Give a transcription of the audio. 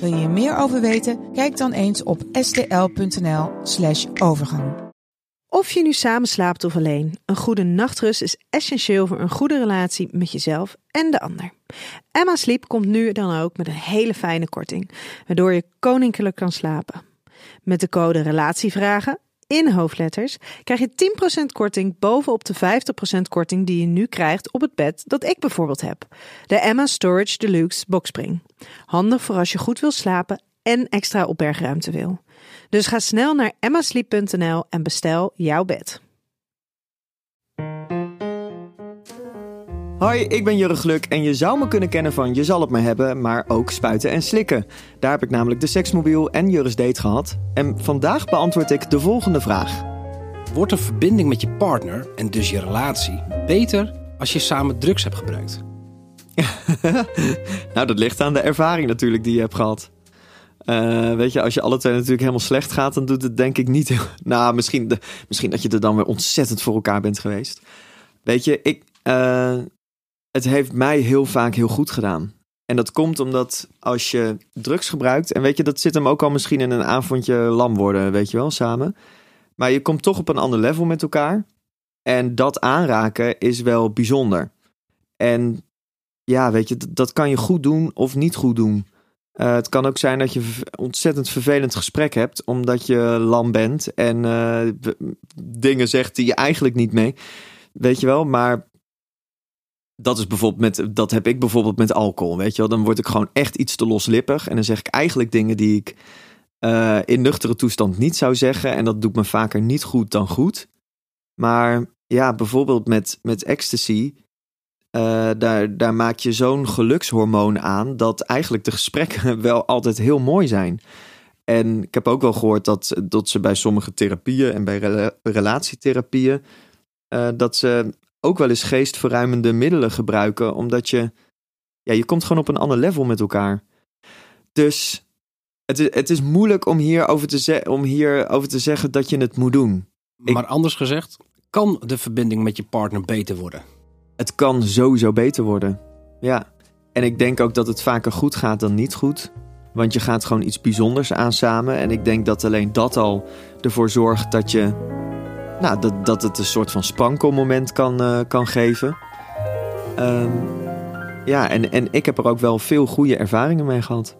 Wil je hier meer over weten? Kijk dan eens op stl.nl/slash overgang. Of je nu samen slaapt of alleen, een goede nachtrust is essentieel voor een goede relatie met jezelf en de ander. Emma Sleep komt nu dan ook met een hele fijne korting, waardoor je koninklijk kan slapen. Met de code Relatievragen in hoofdletters krijg je 10% korting bovenop de 50% korting die je nu krijgt op het bed dat ik bijvoorbeeld heb. De Emma Storage Deluxe Boxspring. Handig voor als je goed wil slapen en extra opbergruimte wil. Dus ga snel naar emmasleep.nl en bestel jouw bed. Hoi, ik ben Jurre Gluk en je zou me kunnen kennen van Je zal het me hebben, maar ook spuiten en slikken. Daar heb ik namelijk de seksmobiel en Jurre's date gehad. En vandaag beantwoord ik de volgende vraag. Wordt de verbinding met je partner en dus je relatie beter als je samen drugs hebt gebruikt? nou, dat ligt aan de ervaring natuurlijk die je hebt gehad. Uh, weet je, als je alle twee natuurlijk helemaal slecht gaat, dan doet het denk ik niet. Nou, misschien, misschien dat je er dan weer ontzettend voor elkaar bent geweest. Weet je, ik, eh, het heeft mij heel vaak heel goed gedaan. En dat komt omdat als je drugs gebruikt, en weet je, dat zit hem ook al misschien in een avondje lam worden, weet je wel, samen. Maar je komt toch op een ander level met elkaar. En dat aanraken is wel bijzonder. En ja, weet je, dat, kan je goed doen of niet goed doen. Eh, het kan ook zijn dat je ontzettend vervelend gesprek hebt, omdat je lam bent en eh, dingen zegt die je eigenlijk niet mee. Weet je wel, maar dat is bijvoorbeeld met, dat heb ik bijvoorbeeld met alcohol. Weet je wel, dan word ik gewoon echt iets te loslippig en dan zeg ik eigenlijk dingen die ik eh, in nuchtere toestand niet zou zeggen. En dat doet me vaker niet goed dan goed. Maar ja, bijvoorbeeld met, met ecstasy. eh, daar, daar maak je zo'n gelukshormoon aan dat eigenlijk de gesprekken wel altijd heel mooi zijn. En ik heb ook wel gehoord dat, dat ze bij sommige therapieën en bij rela- relatietherapieën, eh, dat ze ook wel eens geestverruimende middelen gebruiken, omdat je, ja, je komt gewoon op een ander level met elkaar. Dus het is, het is moeilijk om hierover te, om hierover te zeggen dat je het moet doen. Ik- Maar anders gezegd, kan de verbinding met je partner beter worden? Het kan sowieso beter worden. Ja. En ik denk ook dat het vaker goed gaat dan niet goed. Want je gaat gewoon iets bijzonders aan samen. En ik denk dat alleen dat al ervoor zorgt dat je. Nou, dat, dat het een soort van spankelmoment kan, eh, kan geven. Ehm, ja, en, en ik heb er ook wel veel goede ervaringen mee gehad.